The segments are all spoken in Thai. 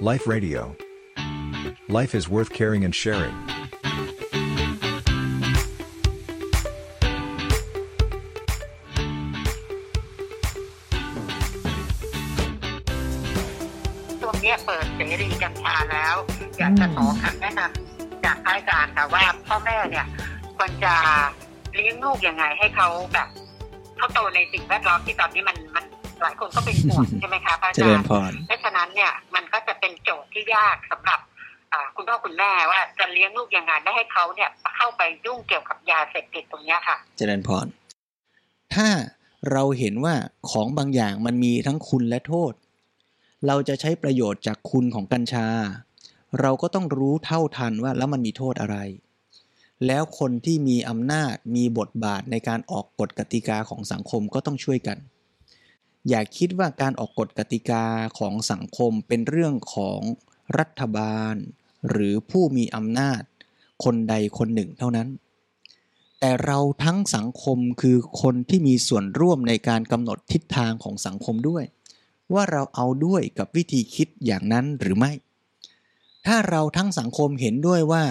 Life Radio. Life is worth caring and sharing. ช่วงเนี้ยเปิดเสรีกัญชาแล้ว อยากจะขอคำแนะนำจากพระอาจารย์ค่ะว่าพ่อแม่เนี่ยควรจะเลี้ยงลูกยังไงให้เขาแบบเขาโตในสิ่งแวดล้อมที่ตอนนี้มันมัน หลายคนก็เป็นห่วงใช่ไหมคะพระอาเจจาริรญย์พรเพราะฉะนั้นเนี่ยมันก็จะเป็นโจทย์ที่ยากสำหรับอ่าคุณพ่อคุณแม่ว่าจะเลี้ยงลูกยังไงไม่ให้เขาเนี่ยเข้าไปยุ่งเกี่ยวกับยาเสพติดตรงเนี้ยค่ะ เจริญพร ถ้าเราเห็นว่าของบางอย่างมันมีทั้งคุณและโทษ เราจะใช้ประโยชน์จากคุณของกัญชา เราก็ต้องรู้เท่าทันว่าแล้วมันมีโทษอะไร แล้วคนที่มีอำนาจมีบทบาทในการออกกฎกติกาของสังคมก็ต้องช่วยกัน อย่าคิดว่าการออกกฎกติกาของสังคมเป็นเรื่องของรัฐบาล หรือผู้มีอำนาจ คนใดคนหนึ่งเท่านั้น แต่เราทั้งสังคมคือคนที่มีส่วนร่วมในการกำหนดทิศทางของสังคมด้วย ว่าเราเอาด้วยกับวิธีคิดอย่างนั้นหรือไม่ ถ้าเราทั้งสังคมเห็นด้วยว่า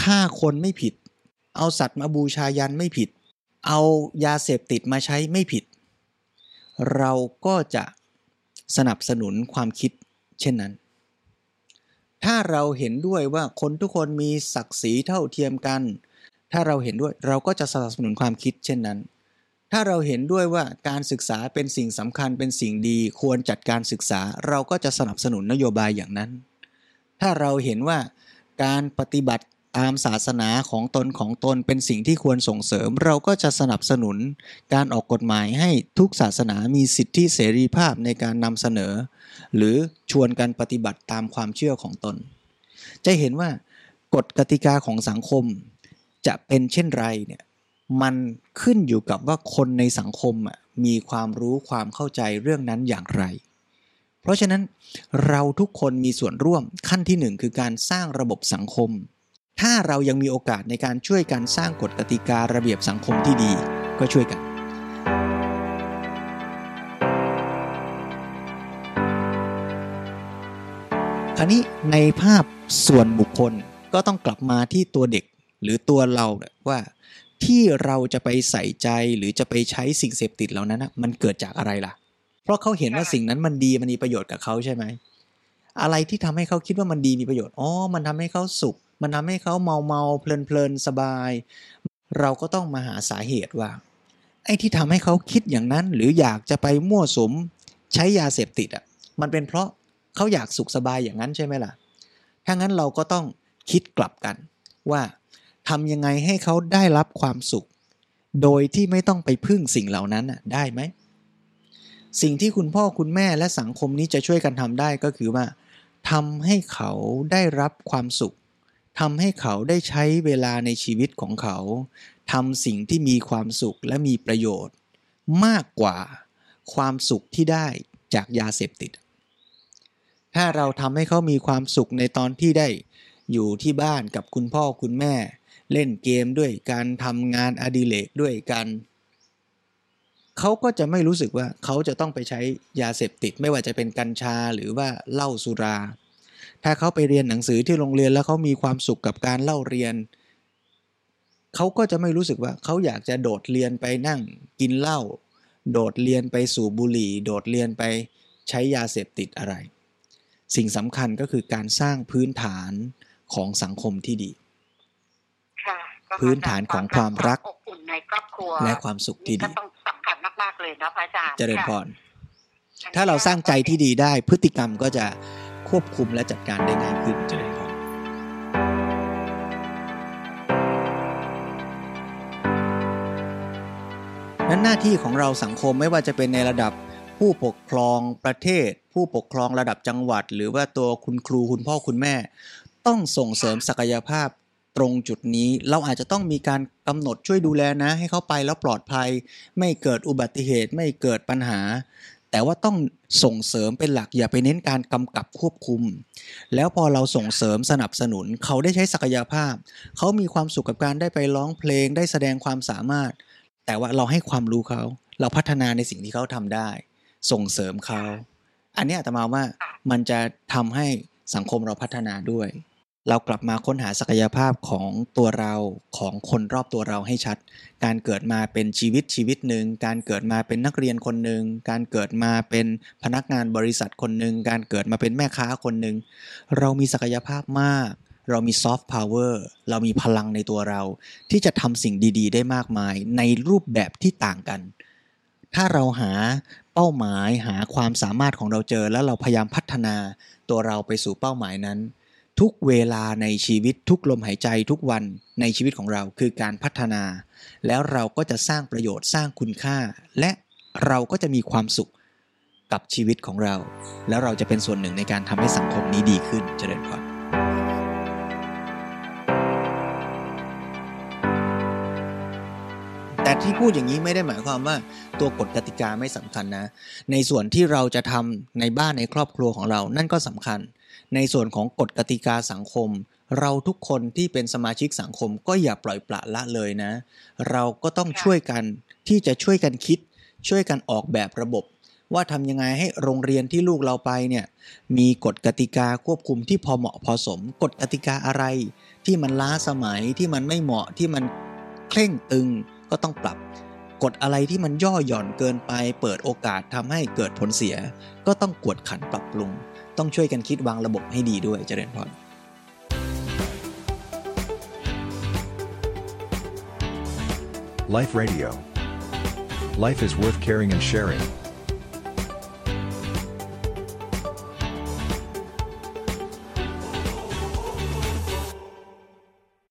ฆ่าคนไม่ผิด เอาสัตว์มาบูชายันไม่ผิด เอายาเสพติดมาใช้ไม่ผิด เราก็จะสนับสนุนความคิดเช่นนั้น ถ้าเราเห็นด้วยว่าคนทุกคนมีศักดิ์ศรีเท่าเทียมกัน ถ้าเราเห็นด้วยเราก็จะสนับสนุนความคิดเช่นนั้น ถ้าเราเห็นด้วยว่าการศึกษาเป็นสิ่งสำคัญเป็นสิ่งดีควรจัดการศึกษา เราก็จะสนับสนุนนโยบายอย่างนั้น ถ้าเราเห็นว่าการปฏิบัติ ตามศาสนาของตนของตนเป็นสิ่งที่ควรส่งเสริม เราก็จะสนับสนุนการออกกฎหมายให้ทุกศาสนามีสิทธิเสรีภาพในการนำเสนอ หรือชวนกันปฏิบัติตามความเชื่อของตน จะเห็นว่ากฎกติกาของสังคมจะเป็นเช่นไรเนี่ยมันขึ้นอยู่กับว่าคนในสังคมอะมีความรู้ความเข้าใจเรื่องนั้นอย่างไร เพราะฉะนั้นเราทุกคนมีส่วนร่วมขั้นที่หนึ่งคือการสร้างระบบสังคม ถ้าเรายังมีโอกาสในการช่วยกันสร้างกฎกติการะเบียบสังคมที่ดี ก็ช่วยกันคราวนี้ในภาพส่วนบุคคลก็ต้องกลับมาที่ตัวเด็กหรือตัวเราว่าที่เราจะไปใส่ใจหรือจะไปใช้สิ่งเสพติดเหล่านั้นนะมันเกิดจากอะไรล่ะ เพราะเขาเห็นว่าสิ่งนั้นมันดีมันมีประโยชน์กับเขาใช่ไหมอะไรที่ทำให้เขาคิดว่ามันดีมีประโยชน์อ๋อมันทำให้เขาสุข มันทำให้เขาเมาเมาเพลินเพลินสบาย เราก็ต้องมาหาสาเหตุว่า ไอ้ที่ทำให้เขาคิดอย่างนั้น หรืออยากจะไปมั่วสุมใช้ยาเสพติดอะมันเป็นเพราะเขาอยากสุขสบายอย่างนั้นใช่ไหมล่ะถ้างั้นเราก็ต้องคิดกลับกันว่าทำยังไงให้เขาได้รับความสุข โดยที่ไม่ต้องไปพึ่งสิ่งเหล่านั้นน่ะได้ไหม สิ่งที่คุณพ่อคุณแม่และสังคมนี้จะช่วยกันทำได้ก็คือว่าทำให้เขาได้รับความสุข ทำให้เขาได้ใช้เวลาในชีวิตของเขาทำสิ่งที่มีความสุขและมีประโยชน์ มากกว่าความสุขที่ได้จากยาเสพติด ถ้าเราทำให้เขามีความสุขในตอนที่ได้ อยู่ที่บ้านกับคุณพ่อคุณแม่ เล่นเกมด้วยการทำงานอดิเรกด้วยกันเขาก็จะไม่รู้สึกว่าเขาจะต้องไปใช้ยาเสพติดไม่ว่าจะเป็นกัญชาหรือว่าเหล้าสุรา ถ้าเขาไปเรียนหนังสือที่โรงเรียนแล้วเขามีความสุขกับการเล่าเรียน เขาก็จะไม่รู้สึกว่าเขาอยากจะโดดเรียนไปนั่งกินเหล้า โดดเรียนไปสูบบุหรี่ โดดเรียนไปใช้ยาเสพติดอะไร สิ่งสำคัญก็คือการสร้างพื้นฐานของสังคมที่ดีค่ะก็พื้นฐานของความรักอบอุ่นในครอบครัวและความสุขที่ก็ดีต้องสำคัญมากๆเลยนะพระอาจารย์เจริญพรค่ะถ้าเราสร้างใจที่ดีได้พฤติกรรมก็จะ ควบคุมและจัดการได้ง่ายขึ้นเจริญพรนั้นหน้าที่ของเราสังคมไม่ว่าจะเป็นในระดับผู้ปกครองประเทศ ผู้ปกครองระดับจังหวัด หรือว่าตัวคุณครูคุณพ่อคุณแม่ ต้องส่งเสริมศักยภาพตรงจุดนี้เราอาจจะต้องมีการกำหนดช่วยดูแลนะ ให้เขาไปแล้วปลอดภัย ไม่เกิดอุบัติเหตุไม่เกิดปัญหา แต่ว่าต้องส่งเสริมเป็นหลักอย่าไปเน้นการกำกับควบคุม แล้วพอเราส่งเสริมสนับสนุน เขาได้ใช้ศักยภาพ เขามีความสุขกับการได้ไปร้องเพลงได้แสดงความสามารถ แต่ว่าเราให้ความรู้เขา เราพัฒนาในสิ่งที่เขาทำได้ ส่งเสริมเขา อันนี้อาตมาว่ามันจะทำให้สังคมเราพัฒนาด้วย เรากลับมาค้นหาศักยภาพของตัวเราของคนรอบตัวเราให้ชัด การเกิดมาเป็นชีวิตชีวิตหนึ่ง การเกิดมาเป็นนักเรียนคนหนึ่ง การเกิดมาเป็นพนักงานบริษัทคนหนึ่ง การเกิดมาเป็นแม่ค้าคนหนึ่ง เรามีศักยภาพมาก เรามีซอฟต์พาวเวอร์เรามีพลังในตัวเรา ที่จะทำสิ่งดีๆ ได้มากมาย ในรูปแบบที่ต่างกัน ถ้าเราหาเป้าหมายหาความสามารถของเราเจอ แล้วเราพยายามพัฒนาตัวเราไปสู่เป้าหมายนั้น ทุกเวลาในชีวิตทุกลมหายใจทุกวันในชีวิตของเราคือการพัฒนา แล้วเราก็จะสร้างประโยชน์สร้างคุณค่า และเราก็จะมีความสุขกับชีวิตของเรา แล้วเราจะเป็นส่วนหนึ่งในการทำให้สังคมนี้ดีขึ้นเจริญพรแต่ที่พูดอย่างนี้ไม่ได้หมายความว่าตัวกฎกติกาไม่สำคัญนะ ในส่วนที่เราจะทำในบ้านในครอบครัวของเรานั่นก็สำคัญ ในส่วนของกฎกติกาสังคม เราทุกคนที่เป็นสมาชิกสังคมก็อย่าปล่อยปละละเลยนะ เราก็ต้องช่วยกันที่จะช่วยกันคิด ช่วยกันออกแบบระบบ ว่าทำยังไงให้โรงเรียนที่ลูกเราไปเนี่ยมีกฎกติกาควบคุมที่พอเหมาะพอสมกฎกติกาอะไร ที่มันล้าสมัยที่มันไม่เหมาะที่มันเคร่งตึงก็ต้องปรับ กฎอะไรที่มันย่อหย่อนเกินไป เปิดโอกาสทำให้เกิดผลเสีย ก็ต้องกวดขันปรับปรุง ต้องช่วยกันคิดวางระบบให้ดีด้วยเจริญพร Life Radio. Life is worth caring and sharing.